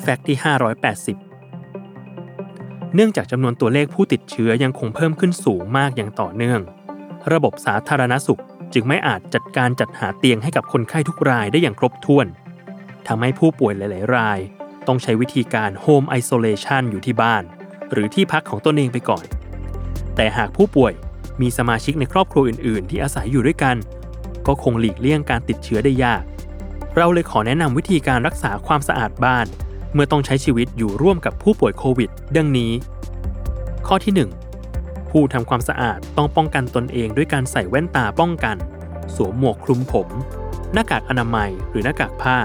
แฟกต์ที่ 580 เนื่องจากจำนวนตัวเลขผู้ติดเชื้อยังคงเพิ่มขึ้นสูงมากอย่างต่อเนื่อง ระบบสาธารณสุขจึงไม่อาจจัดการจัดหาเตียงให้กับคนไข้ทุกรายได้อย่างครบถ้วนทำให้ผู้ป่วยหลาย ๆ ราย ต้องใช้วิธีการ Home Isolation อยู่ที่บ้าน หรือที่พักของตนเองไปก่อน แต่หากผู้ป่วยมีสมาชิกในครอบครัวอื่น ๆ ที่อาศัยอยู่ด้วยกัน ก็คงหลีกเลี่ยงการติดเชื้อได้ยาก เราเลยขอแนะนำวิธีการรักษาความสะอาดบ้าน เมื่อต้องใช้ชีวิตอยู่ร่วมกับผู้ป่วยโควิด ดังนี้ ข้อที่ 1 ผู้ทำความสะอาดต้องป้องกันตนเองด้วยการใส่แว่นตาป้องกัน สวมหมวกคลุมผม หน้ากากอนามัยหรือหน้ากากผ้า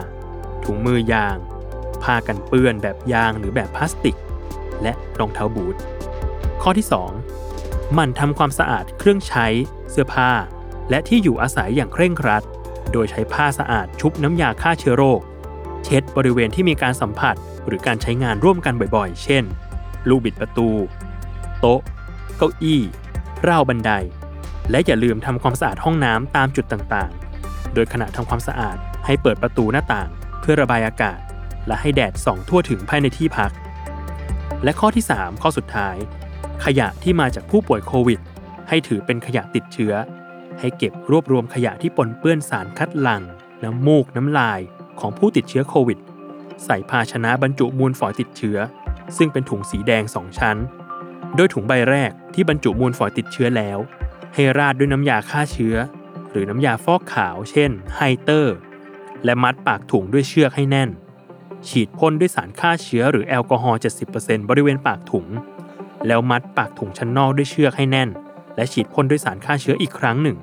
ถุงมือยาง ผ้ากันเปื้อนแบบยางหรือแบบพลาสติก และรองเท้าบูท ข้อที่ 2 มันทำความสะอาดเครื่องใช้ เสื้อผ้า และที่อยู่อาศัยอย่างเคร่งครัด โดยใช้ผ้าสะอาดชุบน้ำยาฆ่าเชื้อโรค เช็ดบริเวณที่มีการสัมผัสหรือการใช้งานร่วมกันบ่อยๆ เช่น ลูกบิดประตู โต๊ะ เก้าอี้ ราวบันได และอย่าลืมทำความสะอาดห้องน้ำตามจุดต่างๆ โดยขณะทำความสะอาดให้เปิดประตูหน้าต่าง เพื่อระบายอากาศ และให้แดดส่องทั่วถึงภายในที่พัก และข้อที่ 3 ข้อสุดท้าย ขยะที่มาจากผู้ป่วยโควิด ให้ถือเป็นขยะติดเชื้อ ให้เก็บรวบรวมขยะที่ปนเปื้อนสารคัดหลั่งน้ำมูกน้ำลาย ของผู้ติดเชื้อโควิด ใส่ภาชนะบรรจุมูลฝอยติดเชื้อ ซึ่งเป็นถุงสีแดง2ชั้น โดยถุงใบแรกที่บรรจุมูลฝอยติดเชื้อแล้ว ให้ราดด้วยน้ำยาฆ่าเชื้อ หรือน้ำยาฟอกขาว เช่น ไฮเตอร์ และมัดปากถุงด้วยเชือกให้แน่น ฉีดพ่นด้วยสารฆ่าเชื้อหรือแอลกอฮอล์ 70%บริเวณปากถุง แล้วมัดปากถุงชั้นนอกด้วยเชือกให้แน่น และฉีดพ่นด้วยสารฆ่าเชื้ออีกครั้งหนึ่ง